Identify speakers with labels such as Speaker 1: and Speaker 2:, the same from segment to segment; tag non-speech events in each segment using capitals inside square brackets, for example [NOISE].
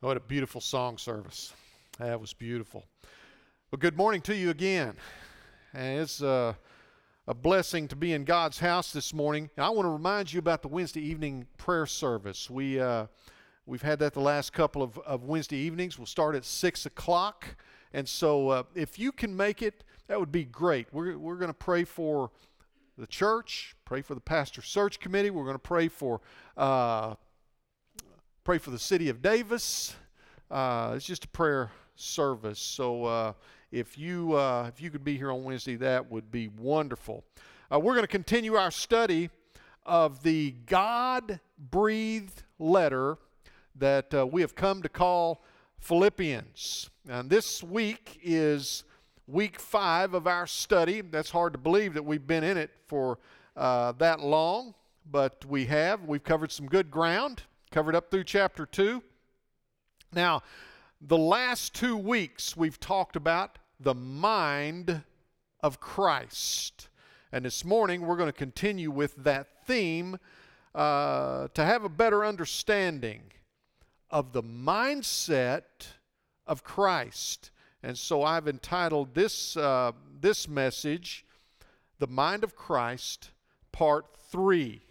Speaker 1: What a beautiful song service. That was beautiful. Well, good morning to you again. And it's uh, a blessing to be in God's house this morning. And I want to remind you about the Wednesday evening prayer service. We, uh, we've had that the last couple of, of Wednesday evenings. We'll start at 6 o'clock. And so uh, if you can make it, that would be great. We're, we're going to pray for the church, pray for the pastor search committee. We're going to pray for uh, pray for the city of Davis. Uh, it's just a prayer service. So uh, if you uh, if you could be here on Wednesday, that would be wonderful. Uh, we're going to continue our study of the God breathed letter that uh, we have come to call Philippians. And this week is week five of our study. That's hard to believe that we've been in it for uh, that long, but we have. We've covered some good ground covered up through chapter 2. Now, the last two weeks we've talked about the mind of Christ. And this morning we're going to continue with that theme uh, to have a better understanding of the mindset of Christ. And so I've entitled this, uh, this message, The Mind of Christ, Part 3.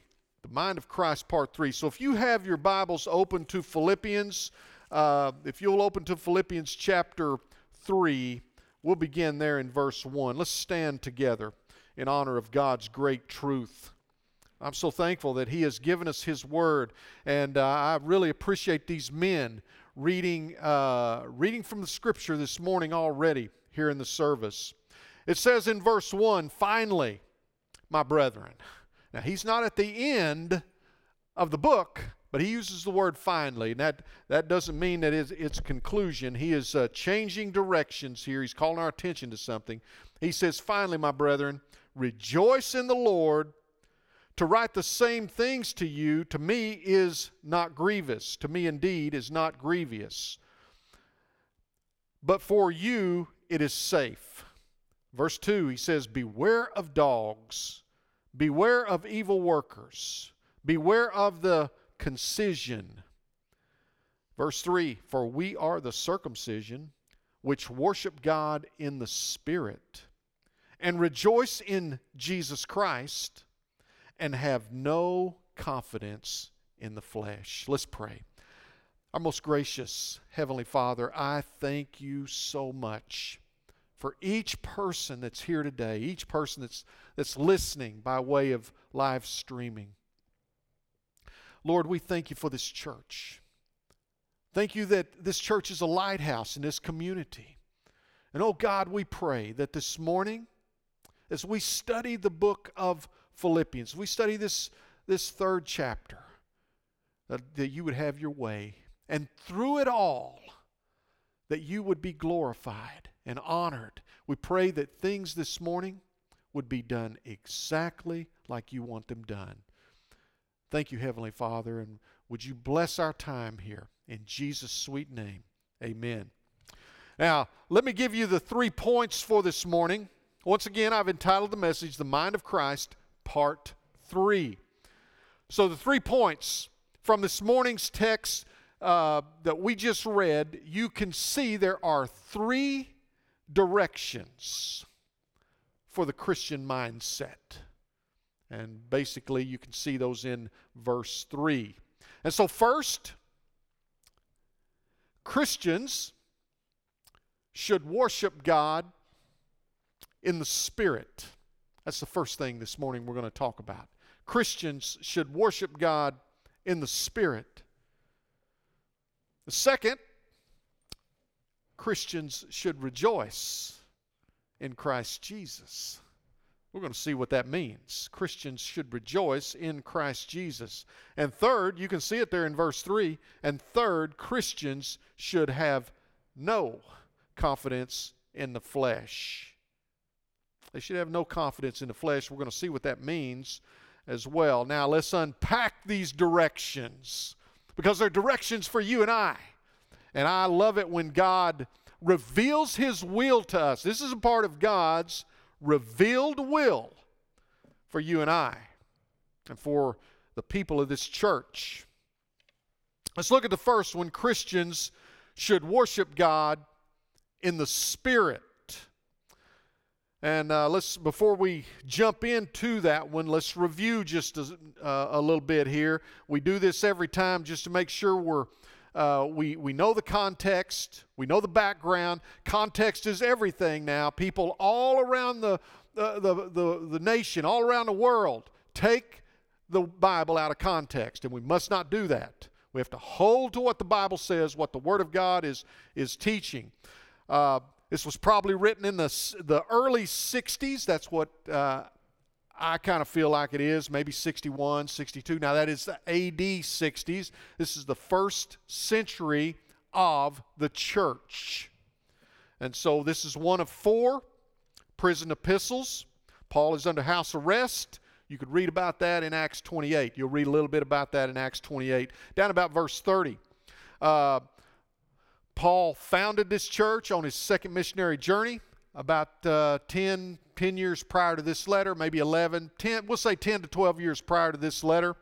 Speaker 1: The Mind of Christ, Part 3. So if you have your Bibles open to Philippians, uh, if you'll open to Philippians chapter 3, we'll begin there in verse 1. Let's stand together in honor of God's great truth. I'm so thankful that He has given us His Word, and uh, I really appreciate these men reading, uh, reading from the Scripture this morning already here in the service. It says in verse 1 Finally, my brethren. Now, he's not at the end of the book, but he uses the word finally. And that, that doesn't mean that it's, it's conclusion. He is uh, changing directions here. He's calling our attention to something. He says, Finally, my brethren, rejoice in the Lord. To write the same things to you, to me, is not grievous. To me, indeed, is not grievous. But for you, it is safe. Verse 2, he says, Beware of dogs Beware of evil workers. Beware of the concision. Verse 3 For we are the circumcision which worship God in the Spirit and rejoice in Jesus Christ and have no confidence in the flesh. Let's pray. Our most gracious Heavenly Father, I thank you so much for each person that's here today, each person that's, that's listening by way of live streaming. Lord, we thank you for this church. Thank you that this church is a lighthouse in this community. And oh God, we pray that this morning, as we study the book of Philippians, we study this, this third chapter, that, that you would have your way. And through it all, that you would be glorified and honored. We pray that things this morning would be done exactly like you want them done. Thank you, Heavenly Father, and would you bless our time here in Jesus' sweet name. Amen. Now, let me give you the three points for this morning. Once again, I've entitled the message, The Mind of Christ, Part 3. So, the three points from this morning's text uh, that we just read, you can see there are three directions for the Christian mindset. And basically, you can see those in verse 3. And so, first, Christians should worship God in the Spirit. That's the first thing this morning we're going to talk about. Christians should worship God in the Spirit. The second, Christians should rejoice in Christ Jesus. We're going to see what that means. Christians should rejoice in Christ Jesus. And third, you can see it there in verse 3. And third, Christians should have no confidence in the flesh. They should have no confidence in the flesh. We're going to see what that means as well. Now, let's unpack these directions because they're directions for you and I. And I love it when God reveals His will to us. This is a part of God's revealed will for you and I and for the people of this church. Let's look at the first one Christians should worship God in the Spirit. And uh, let's before we jump into that one, let's review just a, uh, a, little bit here. We do this every time just to make sure we're uh, we we know the context, we know the background. Context is everything now. People all around the the, the, the, the nation, all around the world, take the Bible out of context, and we must not do that. We have to hold to what the Bible says, what the Word of God is is teaching. Uh, this was probably written in the, the early 60s. That's what uh, I kind of feel like it is, maybe 61, 62. Now, that is the AD 60s. This is the first century of the church. And so, this is one of four prison epistles. Paul is under house arrest. You could read about that in Acts 28. You'll read a little bit about that in Acts 28. Down about verse 30. Uh, Paul founded this church on his second missionary journey about uh, 10, 10 years prior to this letter, maybe 11, 10, we'll say 10 to 12 years prior to this letter.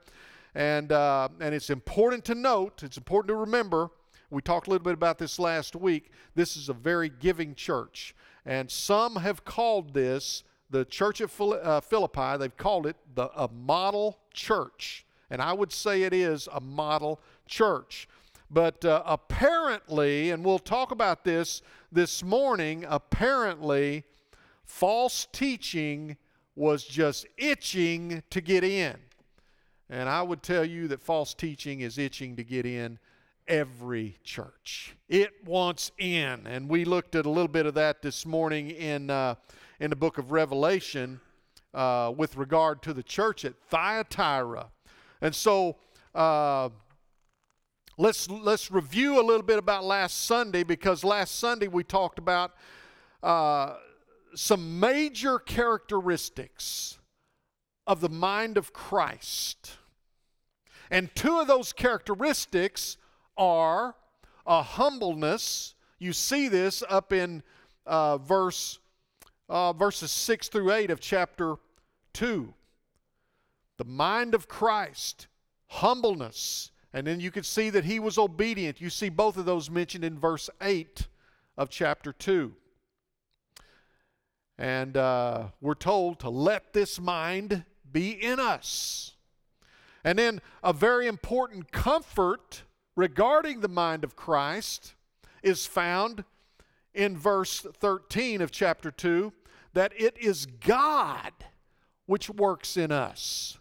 Speaker 1: And, uh, and it's important to note, it's important to remember, we talked a little bit about this last week, this is a very giving church. And some have called this, the church of uh, Philippi, they've called it the, a model church. And I would say it is a model church. But uh, apparently, and we'll talk about this this morning, apparently, false teaching was just itching to get in. And I would tell you that false teaching is itching to get in every church. It wants in. And we looked at a little bit of that this morning in, uh, in the book of Revelation uh, with regard to the church at Thyatira. And so, uh, Let's, let's review a little bit about last Sunday because last Sunday we talked about uh, some major characteristics of the mind of Christ. And two of those characteristics are a humbleness. You see this up in uh, verse uh, verses 6 through 8 of chapter 2. The mind of Christ, humbleness, and then you can see that he was obedient. You see both of those mentioned in verse 8 of chapter 2. And uh, we're told to let this mind be in us. And then a very important comfort regarding the mind of Christ is found in verse 13 of chapter 2 that it is God which works in us,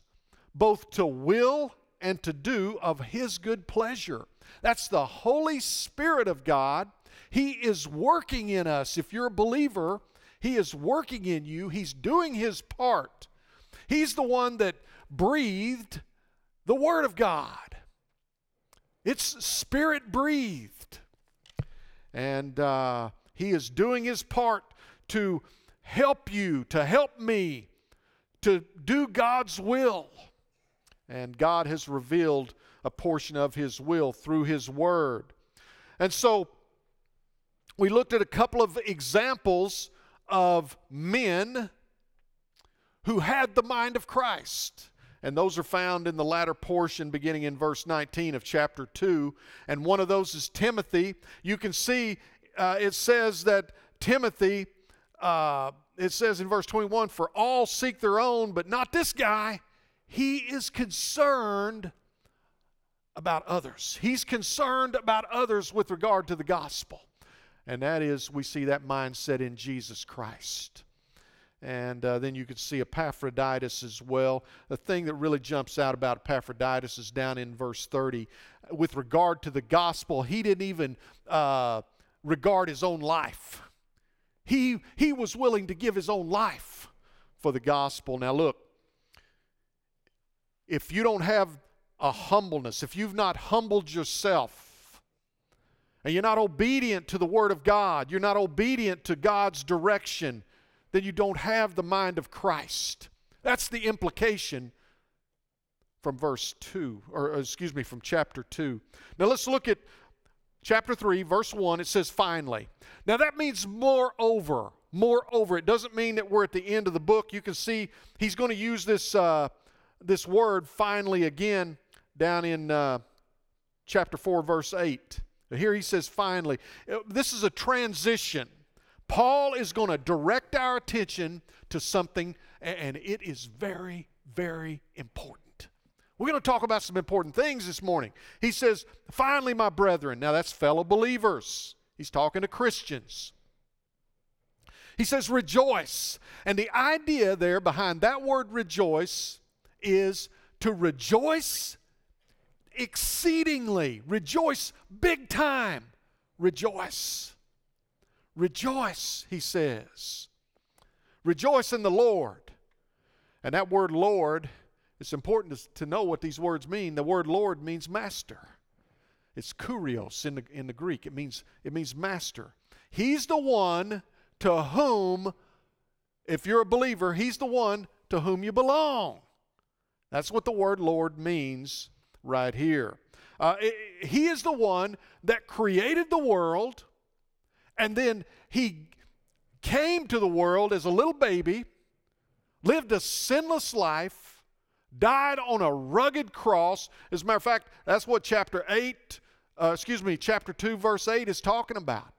Speaker 1: both to will and to do of His good pleasure. That's the Holy Spirit of God. He is working in us. If you're a believer, He is working in you, He's doing His part. He's the one that breathed the Word of God. It's spirit breathed. And uh, He is doing His part to help you, to help me, to do God's will. And God has revealed a portion of His will through His Word. And so we looked at a couple of examples of men who had the mind of Christ. And those are found in the latter portion, beginning in verse 19 of chapter 2. And one of those is Timothy. You can see uh, it says that Timothy, uh, it says in verse 21, for all seek their own, but not this guy. He is concerned about others. He's concerned about others with regard to the gospel. And that is, we see that mindset in Jesus Christ. And uh, then you can see Epaphroditus as well. The thing that really jumps out about Epaphroditus is down in verse 30. With regard to the gospel, he didn't even uh, regard his own life. He, he was willing to give his own life for the gospel. Now, look, if you don't have a humbleness, if you've not humbled yourself, and you're not obedient to the Word of God, you're not obedient to God's direction, then you don't have the mind of Christ. That's the implication from verse 2, or excuse me, from chapter 2. Now let's look at chapter 3, verse 1. It says, finally. Now that means moreover. Moreover. It doesn't mean that we're at the end of the book. You can see he's going to use this. Uh, this word finally again down in uh, chapter 4, verse 8. Here he says, finally, uh, this is a transition. Paul is going to direct our attention to something, and it is very, very important. We're going to talk about some important things this morning. He says, finally, my brethren. Now, that's fellow believers. He's talking to Christians. He says, rejoice. And the idea there behind that word rejoice is to rejoice exceedingly. Rejoice big time. Rejoice. Rejoice, he says. Rejoice in the Lord. And that word Lord, it's important to, know what these words mean. The word Lord means master. It's kurios in the, in the Greek. It means, it means master. He's the one to whom, if you're a believer, he's the one to whom you belong. That's what the word Lord means right here. Uh, he is the one that created the world, and then he came to the world as a little baby, lived a sinless life, died on a rugged cross. As a matter of fact, that's what chapter 8, uh, excuse me, chapter 2, verse 8 is talking about.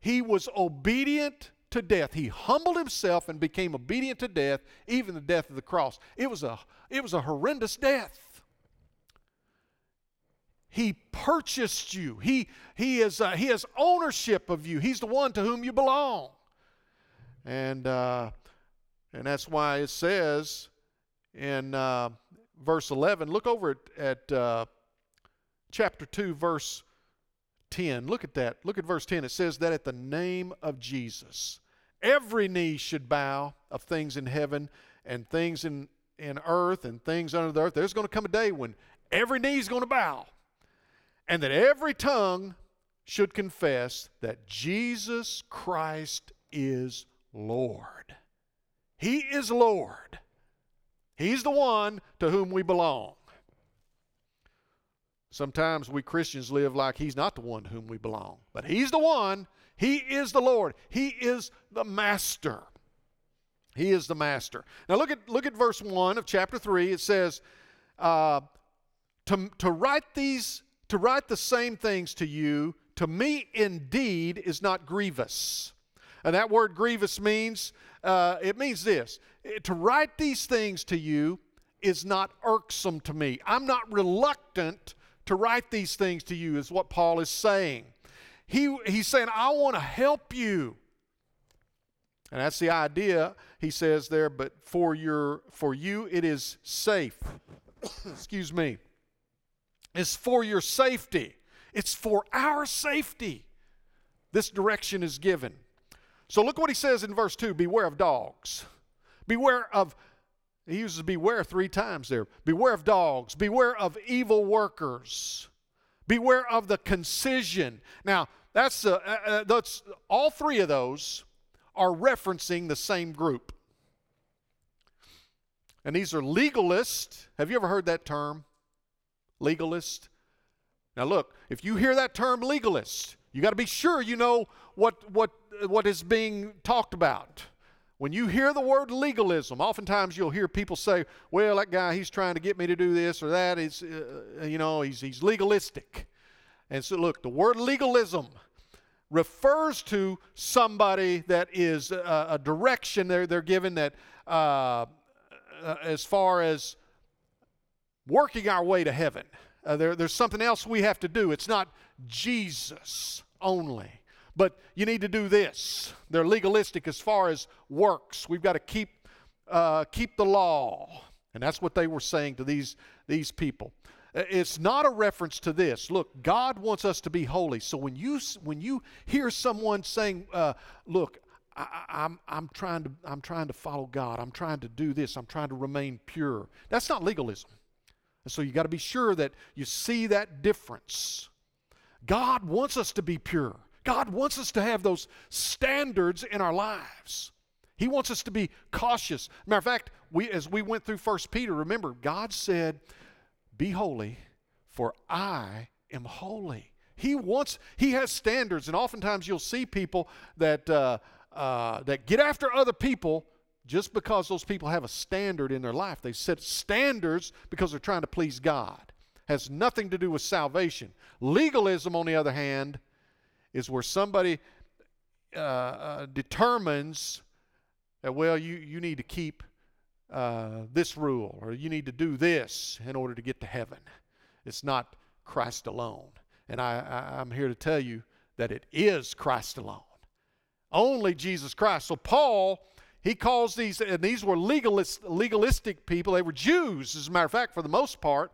Speaker 1: He was obedient to death. He humbled himself and became obedient to death, even the death of the cross. It was a, it was a horrendous death. He purchased you. He, he, is, uh, he has ownership of you. He's the one to whom you belong. And, uh, and that's why it says in uh, verse 11, look over at, at uh, chapter 2, verse 10. Look at that. Look at verse 10. It says that at the name of Jesus, every knee should bow of things in heaven and things in, in earth and things under the earth. There's going to come a day when every knee is going to bow and that every tongue should confess that Jesus Christ is Lord. He is Lord. He's the one to whom we belong. Sometimes we Christians live like He's not the one to whom we belong, but He's the one. He is the Lord. He is the Master. He is the Master. Now look at look at verse one of chapter three. It says, uh, "To to write these to write the same things to you to me indeed is not grievous." And that word grievous means uh, it means this: to write these things to you is not irksome to me. I'm not reluctant to write these things to you, is what Paul is saying. He, he's saying, I want to help you. And that's the idea, he says there, but for your for you it is safe. [COUGHS] Excuse me. It's for your safety. It's for our safety. This direction is given. So look what he says in verse 2 Beware of dogs. Beware of he uses beware three times there. Beware of dogs. Beware of evil workers. Beware of the concision. Now, that's, uh, uh, uh, that's all three of those are referencing the same group. And these are legalists. Have you ever heard that term? Legalist? Now, look, if you hear that term legalist, you got to be sure you know what, what, what is being talked about. When you hear the word legalism, oftentimes you'll hear people say, well, that guy, he's trying to get me to do this or that. Is, uh, you know, he's, he's legalistic. And so, look, the word legalism refers to somebody that is a, a direction they're, they're given that, uh, uh, as far as working our way to heaven, uh, there, there's something else we have to do. It's not Jesus only but you need to do this. They're legalistic as far as works. We've got to keep, uh, keep the law. And that's what they were saying to these, these people. Uh, it's not a reference to this. Look, God wants us to be holy. So when you, when you hear someone saying, uh, look, I, I'm, I'm, trying to, I'm trying to follow God, I'm trying to do this, I'm trying to remain pure, that's not legalism. And so you got to be sure that you see that difference. God wants us to be pure. God wants us to have those standards in our lives. He wants us to be cautious. Matter of fact, we, as we went through First Peter, remember, God said, Be holy, for I am holy. He wants, He has standards, and oftentimes you'll see people that, uh, uh, that get after other people just because those people have a standard in their life. They set standards because they're trying to please God. has nothing to do with salvation. Legalism, on the other hand, is where somebody uh, uh, determines that, well, you, you need to keep uh, this rule or you need to do this in order to get to heaven. It's not Christ alone. And I, I, I'm here to tell you that it is Christ alone. Only Jesus Christ. So Paul, he calls these, and these were legalist, legalistic people. They were Jews, as a matter of fact, for the most part.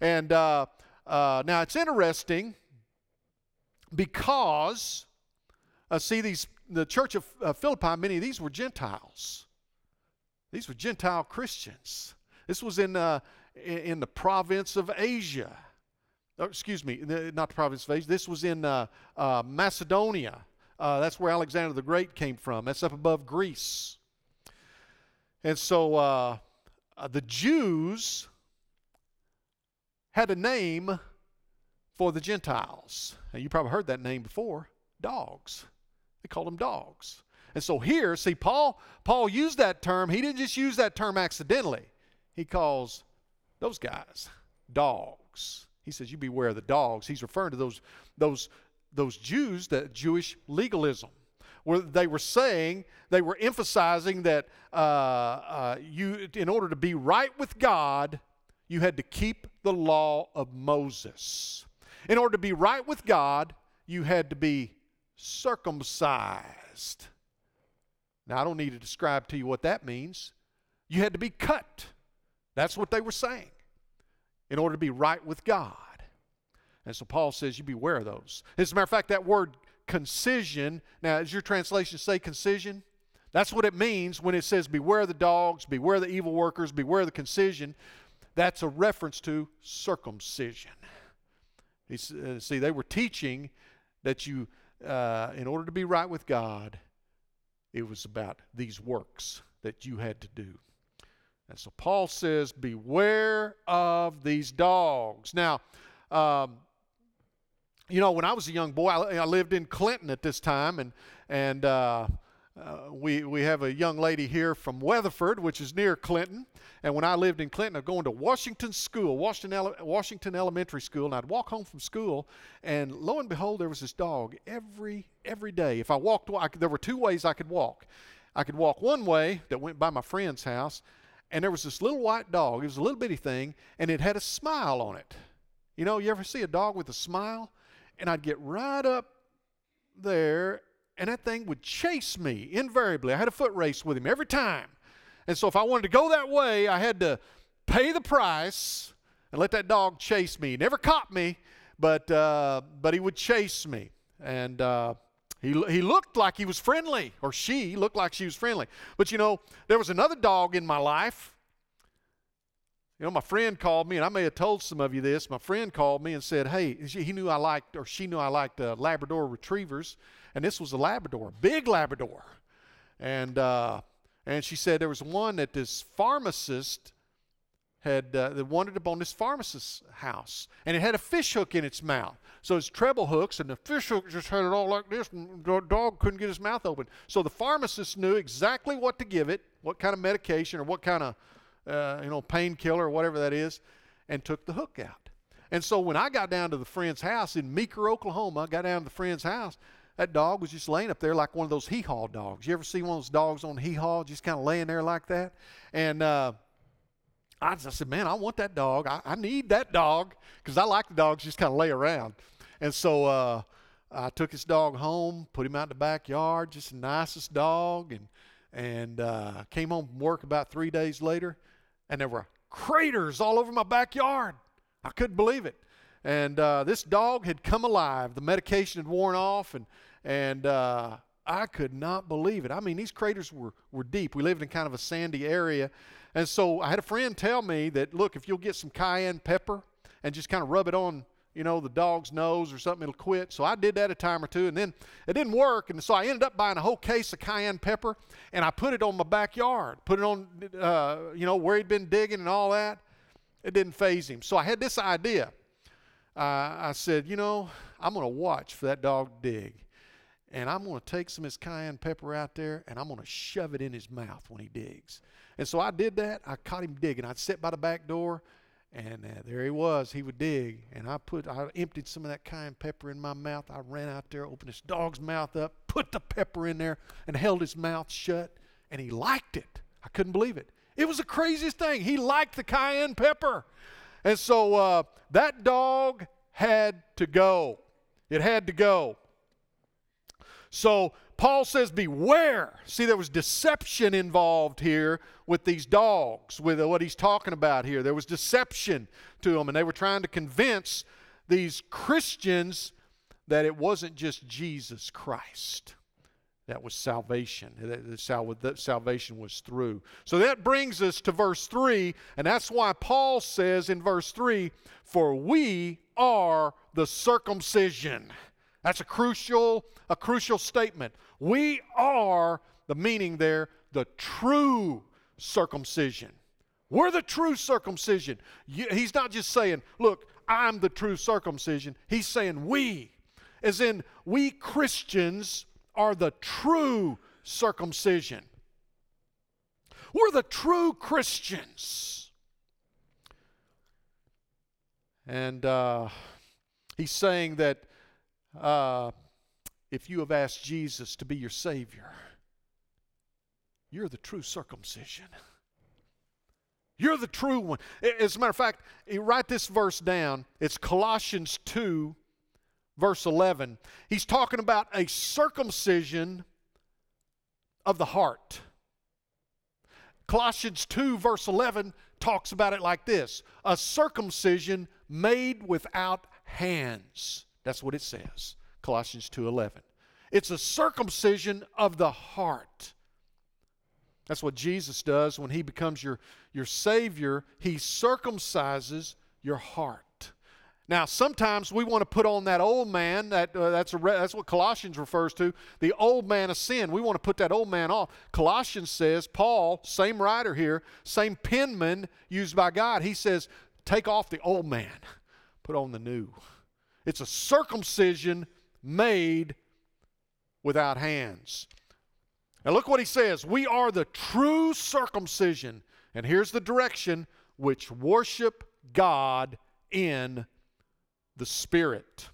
Speaker 1: And uh, uh, now it's interesting because, uh, see, these the church of Philippi, many of these were Gentiles. These were Gentile Christians. This was in, uh, in the province of Asia. Oh, excuse me, not the province of Asia. This was in uh, uh, Macedonia. Uh, that's where Alexander the Great came from. That's up above Greece. And so uh, uh, the Jews had a name for the Gentiles. And you probably heard that name before dogs. They called them dogs. And so here, see, Paul, Paul used that term. He didn't just use that term accidentally. He calls those guys dogs. He says, You beware of the dogs. He's referring to those, those, those Jews, that Jewish legalism, where they were saying, they were emphasizing that uh, uh, you, in order to be right with God, you had to keep the law of Moses. In order to be right with God, you had to be circumcised. Now, I don't need to describe to you what that means. You had to be cut. That's what they were saying in order to be right with God. And so Paul says, you beware of those. As a matter of fact, that word concision, now, does your translation say concision? That's what it means when it says, beware the dogs, beware the evil workers, beware the concision. That's a reference to circumcision. Uh, see, they were teaching that you, uh, in order to be right with God, it was about these works that you had to do. And so Paul says, Beware of these dogs. Now, um, you know, when I was a young boy, I, I, lived in Clinton at this time, and, and uh, uh, we, we have a young lady here from Weatherford, which is near Clinton. And when I lived in Clinton, I'd go into Washington School, Washington, Ele- Washington Elementary School, and I'd walk home from school, and lo and behold, there was this dog every every day. If I walked, I could, there were two ways I could walk. I could walk one way that went by my friend's house, and there was this little white dog. It was a little bitty thing, and it had a smile on it. You know, you ever see a dog with a smile? And I'd get right up there and that thing would chase me invariably. I had a foot race with him every time. And so if I wanted to go that way, I had to pay the price and let that dog chase me. He never caught me, but uh, but he would chase me, and uh, he he looked like he was friendly, or she looked like she was friendly. But you know, there was another dog in my life. You know, my friend called me, and I may have told some of you this. My friend called me and said, "Hey, he knew I liked, or she knew I liked uh, Labrador Retrievers." and this was a Labrador, big Labrador. And, uh, and she said there was one that this pharmacist had uh, that wandered upon this pharmacist's house, and it had a fish hook in its mouth. So it's treble hooks, and the fish hook just had it all like this, and the dog couldn't get his mouth open. So the pharmacist knew exactly what to give it, what kind of medication or what kind of uh, you know painkiller or whatever that is, and took the hook out. And so when I got down to the friend's house in Meeker, Oklahoma, I got down to the friend's house, that dog was just laying up there like one of those hee haw dogs. You ever see one of those dogs on hee haw just kind of laying there like that? And uh, I, just, I said, man, I want that dog. I, I need that dog because I like the dogs just kind of lay around. And so uh, I took this dog home, put him out in the backyard, just the nicest dog, and and uh, came home from work about three days later, and there were craters all over my backyard. I couldn't believe it. And uh, this dog had come alive. The medication had worn off, and and uh, I could not believe it. I mean, these craters were, were deep. We lived in kind of a sandy area. And so I had a friend tell me that, look, if you'll get some cayenne pepper and just kind of rub it on, you know, the dog's nose or something, it'll quit. So I did that a time or two, and then it didn't work. And so I ended up buying a whole case of cayenne pepper, and I put it on my backyard, put it on, uh, you know, where he'd been digging and all that. It didn't faze him. So I had this idea. Uh, I said, you know, I'm going to watch for that dog to dig and I'm going to take some of his cayenne pepper out there and I'm going to shove it in his mouth when he digs. And so I did that. I caught him digging. I'd sit by the back door And uh, there he was. He would dig, and I put, I emptied some of that cayenne pepper in my mouth. I ran out there, opened his dog's mouth up, put the pepper in there, and held his mouth shut. And he liked it. I couldn't believe it. It was the craziest thing. He liked the cayenne pepper, and so uh, that dog had to go. It had to go. So Paul says, Beware. See, there was deception involved here with these dogs, with what he's talking about here. There was deception to them, and they were trying to convince these Christians that it wasn't just Jesus Christ that was salvation. That salvation was through. So that brings us to verse 3, and that's why Paul says in verse 3 For we are the circumcision. That's a crucial, a crucial statement. We are, the meaning there, the true circumcision. We're the true circumcision. He's not just saying, look, I'm the true circumcision. He's saying we, as in we Christians are the true circumcision. We're the true Christians. And uh, he's saying that uh, if you have asked Jesus to be your Savior, you're the true circumcision. [LAUGHS] You're the true one. As a matter of fact, write this verse down. It's Colossians 2, verse 11. He's talking about a circumcision of the heart. Colossians 2, verse 11, talks about it like this a circumcision made without hands. That's what it says. Colossians 2:11. It's a circumcision of the heart. That's what Jesus does when he becomes your, your Savior. He circumcises your heart. Now, sometimes we want to put on that old man. That, uh, that's, re- that's what Colossians refers to, the old man of sin. We want to put that old man off. Colossians says, Paul, same writer here, same penman used by God, he says, take off the old man, [LAUGHS] put on the new. It's a circumcision made without hands. And look what he says We are the true circumcision. And here's the direction which worship God in the Spirit.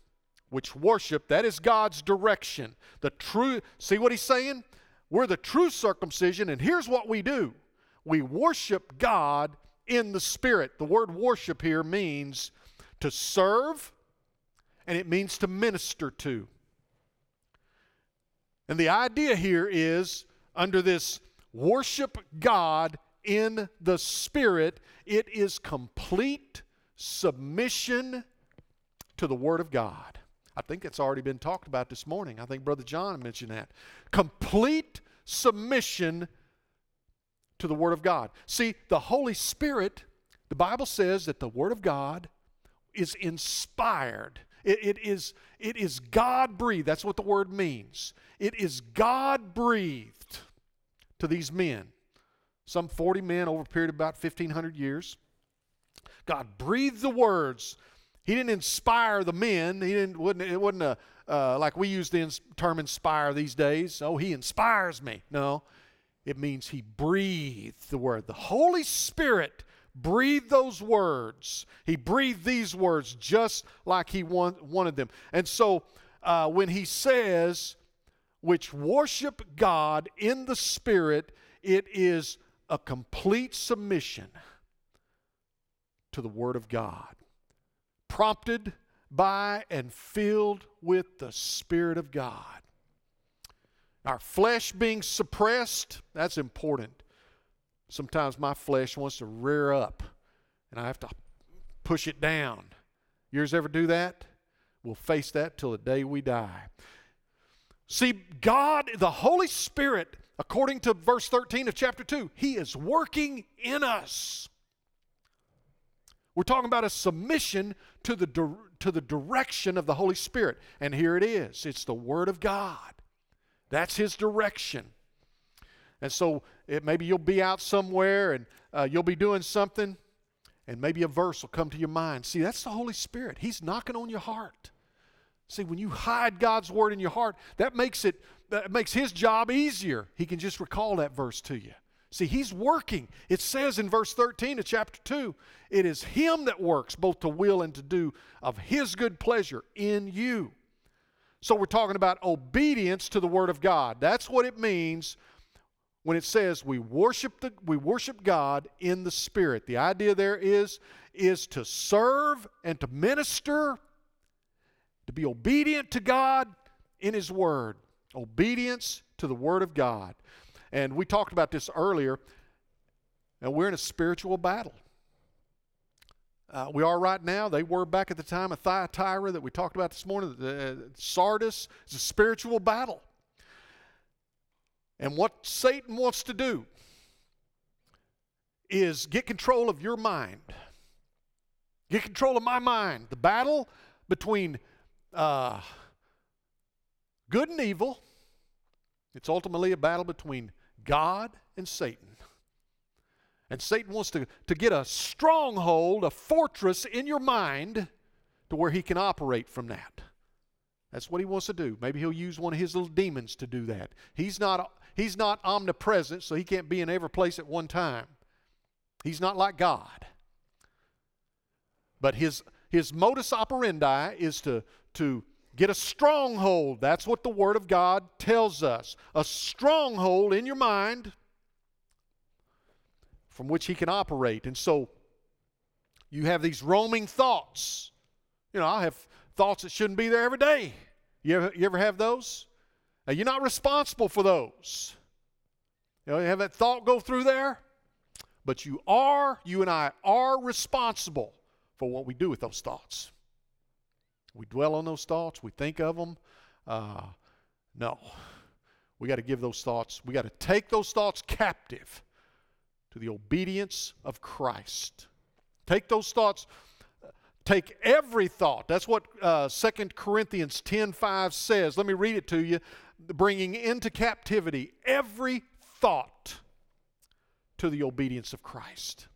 Speaker 1: Which worship, that is God's direction. The true, see what he's saying? We're the true circumcision, and here's what we do we worship God in the Spirit. The word worship here means to serve, and it means to minister to. And the idea here is under this worship God in the Spirit, it is complete submission to the Word of God. I think it's already been talked about this morning. I think Brother John mentioned that. Complete submission to the Word of God. See, the Holy Spirit, the Bible says that the Word of God is inspired it, it is, it is God breathed. That's what the word means. It is God breathed to these men. Some 40 men over a period of about 1,500 years. God breathed the words. He didn't inspire the men. He didn't. Wasn't, it wasn't a, uh, like we use the term inspire these days. Oh, he inspires me. No, it means he breathed the word. The Holy Spirit breathed those words. He breathed these words just like he want, wanted them. And so uh, when he says, which worship God in the Spirit, it is a complete submission to the Word of God, prompted by and filled with the Spirit of God. Our flesh being suppressed, that's important. Sometimes my flesh wants to rear up and I have to push it down. Yours ever do that? We'll face that till the day we die. See, God, the Holy Spirit, according to verse 13 of chapter 2, He is working in us. We're talking about a submission to the, to the direction of the Holy Spirit. And here it is it's the Word of God. That's His direction. And so it, maybe you'll be out somewhere and uh, you'll be doing something, and maybe a verse will come to your mind. See, that's the Holy Spirit. He's knocking on your heart. See, when you hide God's word in your heart, that makes it that makes his job easier. He can just recall that verse to you. See, He's working. It says in verse 13 of chapter 2 it is Him that works both to will and to do of His good pleasure in you. So we're talking about obedience to the Word of God. That's what it means when it says we worship the, we worship God in the Spirit. The idea there is is to serve and to minister, to be obedient to God in His Word. Obedience to the Word of God. And we talked about this earlier, and we're in a spiritual battle. Uh, we are right now. They were back at the time of Thyatira that we talked about this morning. Uh, Sardis is a spiritual battle. And what Satan wants to do is get control of your mind, get control of my mind. The battle between uh, good and evil, it's ultimately a battle between God and Satan. And Satan wants to, to get a stronghold, a fortress in your mind to where he can operate from that. That's what he wants to do. Maybe he'll use one of his little demons to do that. He's not, he's not omnipresent, so he can't be in every place at one time. He's not like God. But his, his modus operandi is to, to get a stronghold. That's what the Word of God tells us. A stronghold in your mind from which he can operate. And so you have these roaming thoughts. You know, I have thoughts that shouldn't be there every day. You ever, you ever have those? Now, you're not responsible for those. You know, you have that thought go through there, but you are, you and I are responsible for what we do with those thoughts. We dwell on those thoughts, we think of them. Uh, no. We got to give those thoughts, we got to take those thoughts captive to the obedience of Christ. Take those thoughts, take every thought. That's what uh, 2 Corinthians 10 5 says. Let me read it to you. Bringing into captivity every thought to the obedience of Christ.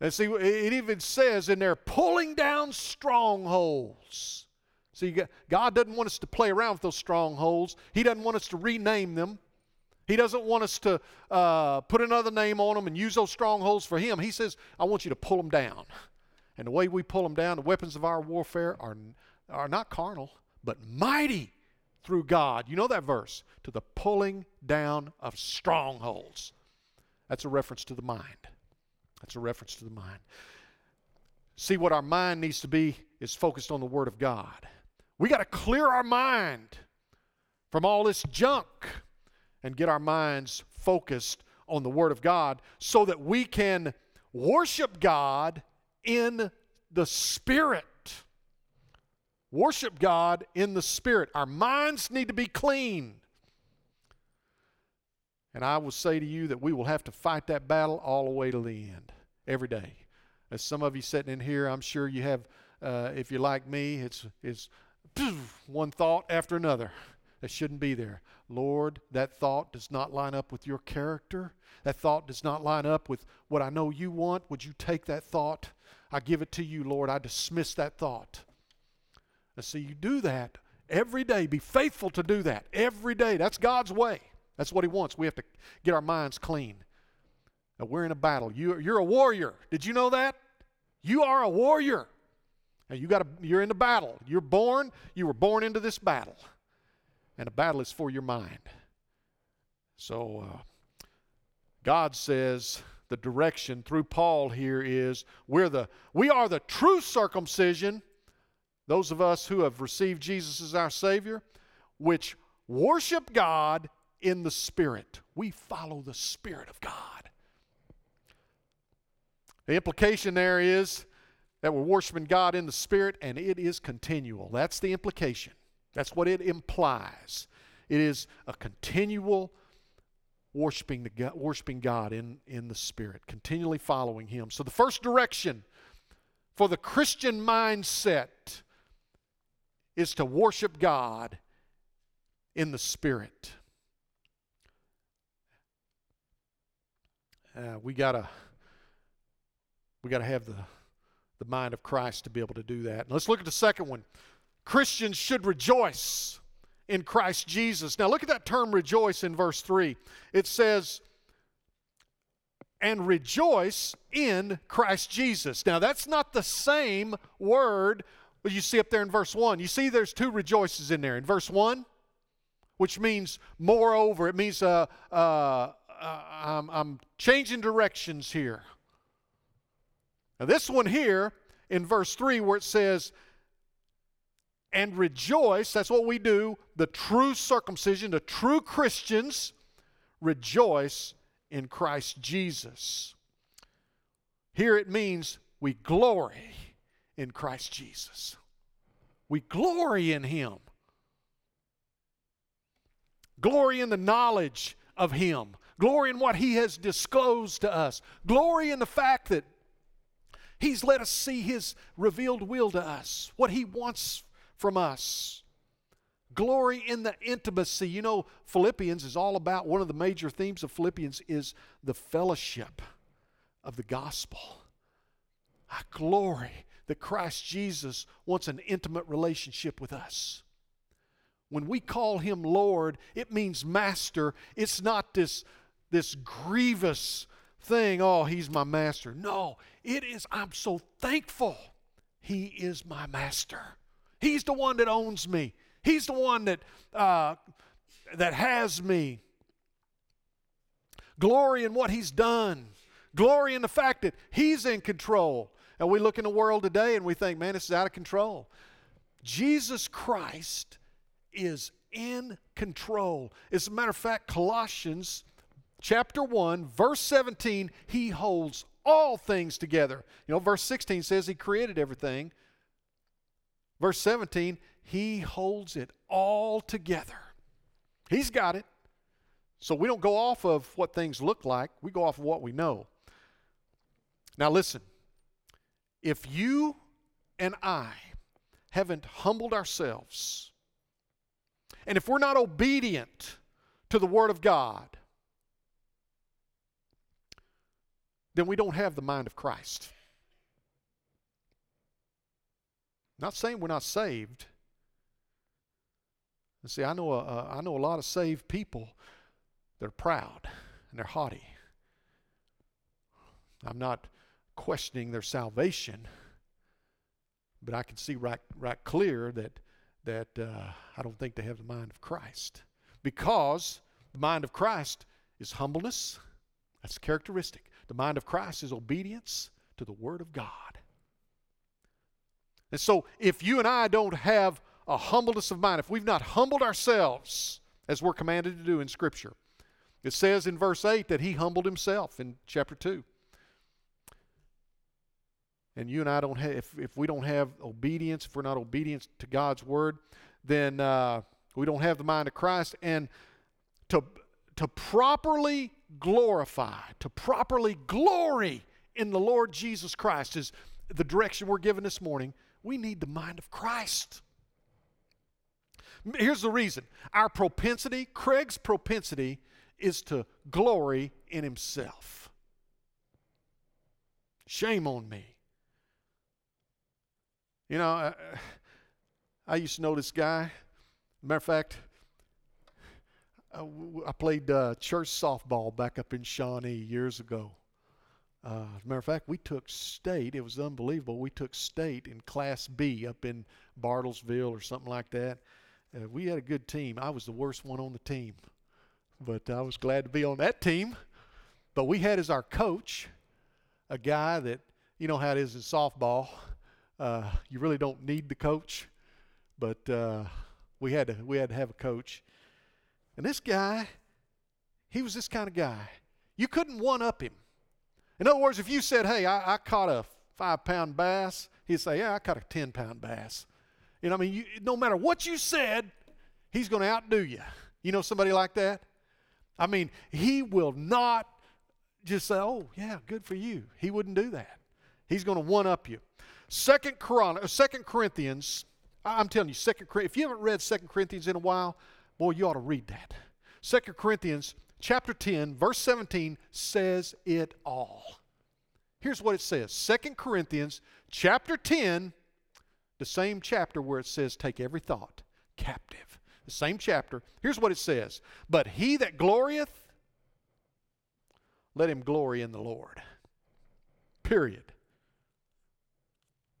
Speaker 1: And see, it even says in there, pulling down strongholds. See, God doesn't want us to play around with those strongholds. He doesn't want us to rename them. He doesn't want us to uh, put another name on them and use those strongholds for Him. He says, I want you to pull them down. And the way we pull them down, the weapons of our warfare are, are not carnal, but mighty through God. You know that verse? To the pulling down of strongholds. That's a reference to the mind. That's a reference to the mind. See, what our mind needs to be is focused on the Word of God. We got to clear our mind from all this junk and get our minds focused on the Word of God so that we can worship God in the Spirit. Worship God in the Spirit. Our minds need to be clean. And I will say to you that we will have to fight that battle all the way to the end, every day. As some of you sitting in here, I'm sure you have, uh, if you're like me, it's, it's one thought after another that shouldn't be there. Lord, that thought does not line up with your character. That thought does not line up with what I know you want. Would you take that thought? I give it to you, Lord. I dismiss that thought. And so you do that every day. Be faithful to do that every day. That's God's way. That's what He wants. We have to get our minds clean. Now, we're in a battle. You, you're a warrior. Did you know that? You are a warrior. Now you got you're in the battle. You're born, you were born into this battle and a battle is for your mind. So, uh, God says the direction through Paul here is we're the we are the true circumcision, those of us who have received Jesus as our Savior, which worship God in the Spirit. We follow the Spirit of God. The implication there is that we're worshiping God in the Spirit, and it is continual. That's the implication. That's what it implies. It is a continual worshiping, the God, worshiping God in, in the Spirit, continually following Him. So, the first direction for the Christian mindset is to worship God in the Spirit. Uh, we gotta we gotta have the the mind of Christ to be able to do that. And let's look at the second one. Christians should rejoice in Christ Jesus. Now, look at that term rejoice in verse 3. It says, and rejoice in Christ Jesus. Now, that's not the same word but you see up there in verse 1. You see there's two rejoices in there. In verse 1, which means moreover, it means uh, uh, uh, I'm, I'm changing directions here. Now, this one here in verse 3, where it says, and rejoice, that's what we do, the true circumcision, the true Christians rejoice in Christ Jesus. Here it means we glory in Christ Jesus. We glory in Him. Glory in the knowledge of Him. Glory in what He has disclosed to us. Glory in the fact that He's let us see His revealed will to us, what He wants from us. Glory in the intimacy. You know, Philippians is all about one of the major themes of Philippians is the fellowship of the gospel. I glory that Christ Jesus wants an intimate relationship with us. When we call him Lord, it means master. It's not this, this grievous thing, oh, he's my master. No, it is, I'm so thankful he is my master. He's the one that owns me. He's the one that, uh, that has me. Glory in what he's done. Glory in the fact that he's in control. And we look in the world today and we think, man, this is out of control. Jesus Christ is in control. As a matter of fact, Colossians chapter 1, verse 17, he holds all things together. You know, verse 16 says he created everything. Verse 17, he holds it all together. He's got it. So we don't go off of what things look like, we go off of what we know. Now, listen, if you and I haven't humbled ourselves, and if we're not obedient to the Word of God, then we don't have the mind of Christ. Not saying we're not saved. And see, I know a, I know a lot of saved people that are proud and they're haughty. I'm not questioning their salvation, but I can see right, right clear that, that uh, I don't think they have the mind of Christ. Because the mind of Christ is humbleness, that's characteristic. The mind of Christ is obedience to the Word of God. And so, if you and I don't have a humbleness of mind, if we've not humbled ourselves as we're commanded to do in Scripture, it says in verse 8 that He humbled Himself in chapter 2 and you and I don't have, if, if we don't have obedience, if we're not obedient to God's word, then uh, we don't have the mind of Christ. And to, to properly glorify, to properly glory in the Lord Jesus Christ is the direction we're given this morning. We need the mind of Christ. Here's the reason our propensity, Craig's propensity, is to glory in himself. Shame on me. You know, I, I used to know this guy. Matter of fact, I, I played uh, church softball back up in Shawnee years ago. Uh, as matter of fact, we took state. It was unbelievable. We took state in Class B up in Bartlesville or something like that. Uh, we had a good team. I was the worst one on the team, but I was glad to be on that team. But we had as our coach a guy that, you know how it is in softball uh, you really don't need the coach, but uh, we had to we had to have a coach. And this guy, he was this kind of guy. You couldn't one up him. In other words, if you said, "Hey, I, I caught a five pound bass," he'd say, "Yeah, I caught a ten pound bass." You know, I mean, you, no matter what you said, he's going to outdo you. You know somebody like that? I mean, he will not just say, "Oh, yeah, good for you." He wouldn't do that. He's going to one up you. Second, Chron- uh, Second Corinthians, I'm telling you, Second if you haven't read Second Corinthians in a while, boy, you ought to read that. Second Corinthians chapter 10, verse 17 says it all. Here's what it says. Second Corinthians chapter 10, the same chapter where it says, take every thought captive. The same chapter. Here's what it says. But he that glorieth, let him glory in the Lord. Period.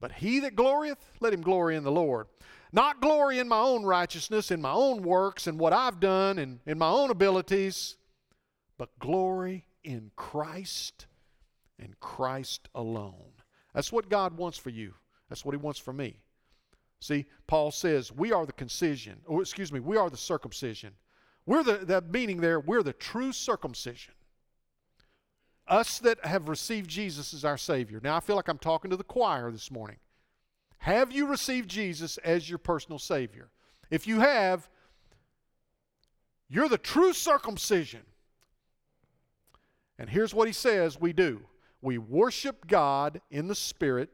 Speaker 1: But he that glorieth, let him glory in the Lord. Not glory in my own righteousness, in my own works, and what I've done, and in my own abilities, but glory in Christ and Christ alone. That's what God wants for you. That's what He wants for me. See, Paul says, we are the concision, or excuse me, we are the circumcision. We're the, that meaning there, we're the true circumcision. Us that have received Jesus as our Savior. Now, I feel like I'm talking to the choir this morning. Have you received Jesus as your personal Savior? If you have, you're the true circumcision. And here's what he says we do we worship God in the Spirit,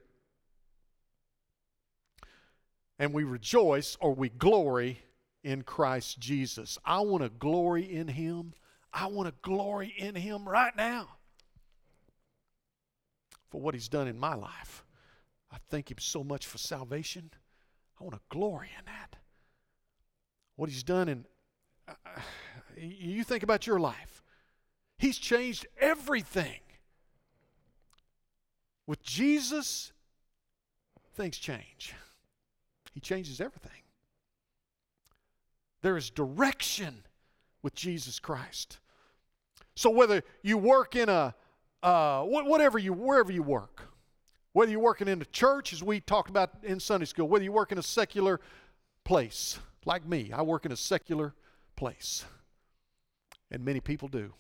Speaker 1: and we rejoice or we glory in Christ Jesus. I want to glory in Him. I want to glory in Him right now for what He's done in my life. I thank Him so much for salvation. I want to glory in that. What He's done in. Uh, you think about your life. He's changed everything. With Jesus, things change. He changes everything. There is direction with Jesus Christ. So whether you work in a uh, whatever you wherever you work, whether you're working in a church, as we talked about in Sunday school, whether you work in a secular place, like me, I work in a secular place, and many people do.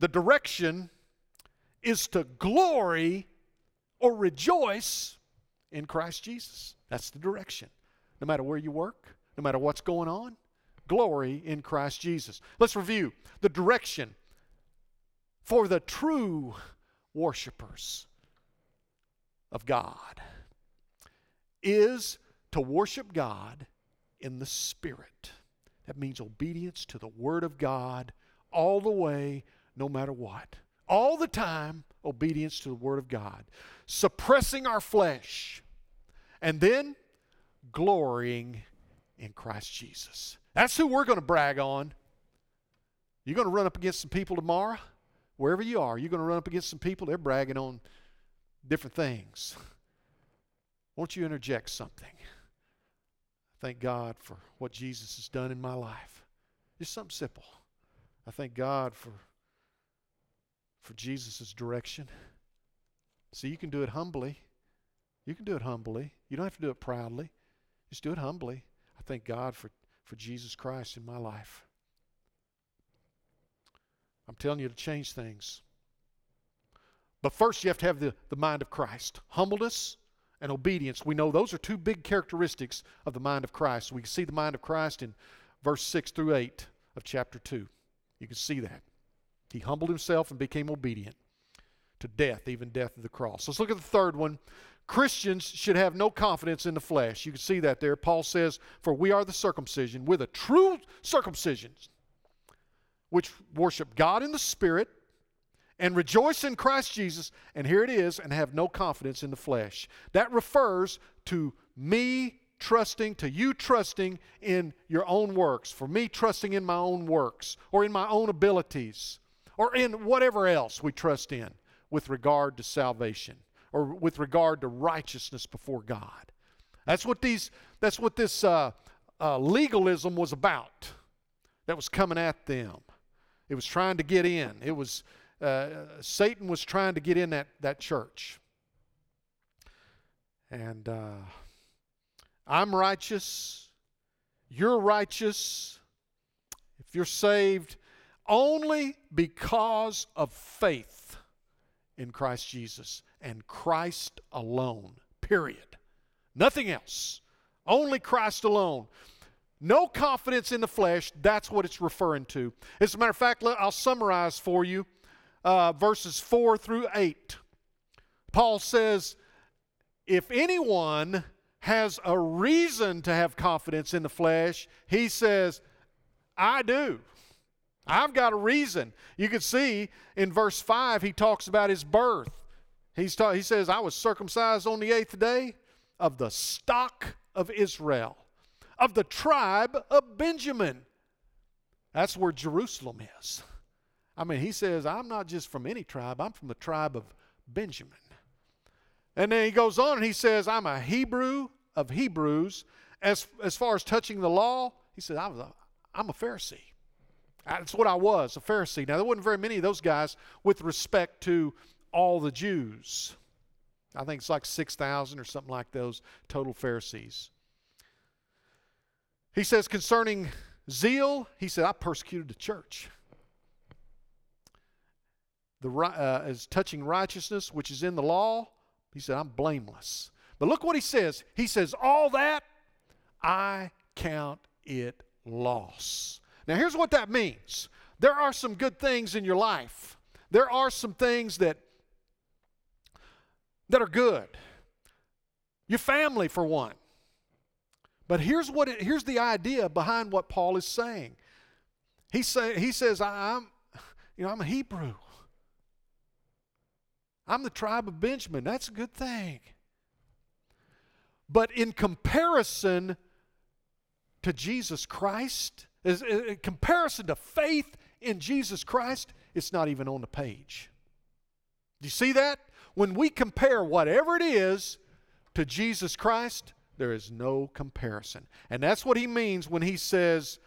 Speaker 1: The direction is to glory or rejoice in Christ Jesus. That's the direction. No matter where you work, no matter what's going on, glory in Christ Jesus. Let's review the direction for the true worshipers of God is to worship God in the Spirit. That means obedience to the Word of God all the way, no matter what. All the time, obedience to the Word of God. Suppressing our flesh. And then glorying in Christ Jesus. That's who we're going to brag on. You're going to run up against some people tomorrow wherever you are, you're going to run up against some people, they're bragging on different things. [LAUGHS] Won't you interject something? Thank God for what Jesus has done in my life. Just something simple. I thank God for for Jesus' direction. See, you can do it humbly. You can do it humbly. You don't have to do it proudly. Just do it humbly. I thank God for, for Jesus Christ in my life. I'm telling you to change things. But first, you have to have the, the mind of Christ. Humbleness and obedience. We know those are two big characteristics of the mind of Christ. We can see the mind of Christ in verse 6 through 8 of chapter 2. You can see that. He humbled himself and became obedient to death, even death of the cross. Let's look at the third one. Christians should have no confidence in the flesh. You can see that there. Paul says, For we are the circumcision, we're the true circumcision which worship God in the Spirit and rejoice in Christ Jesus, and here it is, and have no confidence in the flesh. That refers to me trusting, to you trusting in your own works, for me trusting in my own works, or in my own abilities, or in whatever else we trust in with regard to salvation, or with regard to righteousness before God. That's what these. That's what this uh, uh, legalism was about. That was coming at them. It was trying to get in. It was uh, Satan was trying to get in that that church. And uh, I'm righteous. You're righteous. If you're saved, only because of faith in Christ Jesus and Christ alone. Period. Nothing else. Only Christ alone. No confidence in the flesh, that's what it's referring to. As a matter of fact, I'll summarize for you uh, verses 4 through 8. Paul says, If anyone has a reason to have confidence in the flesh, he says, I do. I've got a reason. You can see in verse 5, he talks about his birth. He's ta- he says, I was circumcised on the eighth day of the stock of Israel of the tribe of Benjamin. That's where Jerusalem is. I mean, he says, I'm not just from any tribe, I'm from the tribe of Benjamin. And then he goes on and he says, I'm a Hebrew of Hebrews. As, as far as touching the law, he said, I was a, I'm a Pharisee. That's what I was, a Pharisee. Now, there wasn't very many of those guys with respect to all the Jews. I think it's like 6,000 or something like those total Pharisees. He says concerning zeal, he said, I persecuted the church. The, uh, as touching righteousness, which is in the law, he said, I'm blameless. But look what he says. He says, All that I count it loss. Now, here's what that means there are some good things in your life, there are some things that, that are good. Your family, for one. But here's what it, here's the idea behind what Paul is saying. He say he says I'm you know I'm a Hebrew. I'm the tribe of Benjamin. That's a good thing. But in comparison to Jesus Christ, in comparison to faith in Jesus Christ, it's not even on the page. Do you see that? When we compare whatever it is to Jesus Christ, there is no comparison. And that's what he means when he says,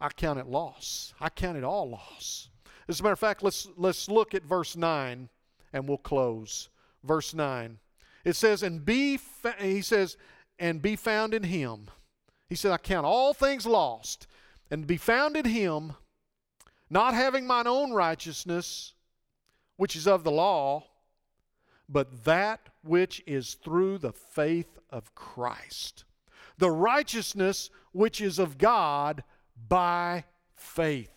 Speaker 1: I count it loss. I count it all loss. As a matter of fact, let's, let's look at verse 9 and we'll close. Verse 9. It says, and be, he says, and be found in him. He said, I count all things lost and be found in him, not having mine own righteousness, which is of the law, but that which is through the faith of Christ. The righteousness which is of God by faith.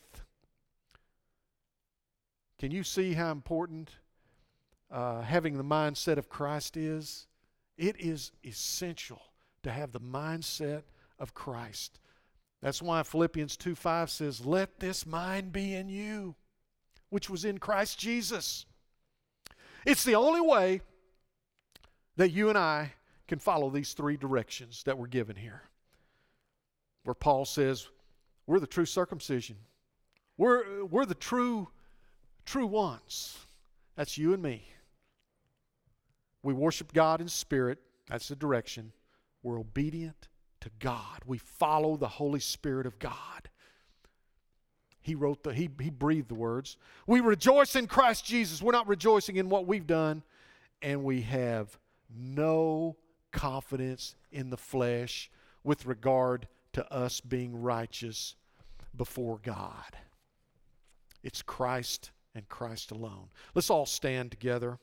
Speaker 1: Can you see how important uh, having the mindset of Christ is? It is essential to have the mindset of Christ. That's why Philippians 2 5 says, Let this mind be in you, which was in Christ Jesus. It's the only way that you and I can follow these three directions that we're given here. Where Paul says, We're the true circumcision. We're, we're the true, true ones. That's you and me. We worship God in spirit. That's the direction. We're obedient to God. We follow the Holy Spirit of God. He wrote the, he, he breathed the words. We rejoice in Christ Jesus. We're not rejoicing in what we've done. And we have no confidence in the flesh with regard to us being righteous before God. It's Christ and Christ alone. Let's all stand together.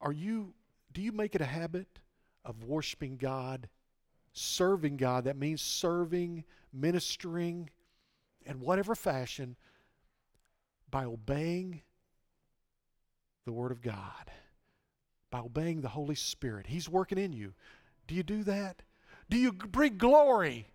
Speaker 1: Are you do you make it a habit of worshiping God, serving God? That means serving, ministering in whatever fashion by obeying the Word of God, by obeying the Holy Spirit. He's working in you. Do you do that? Do you bring glory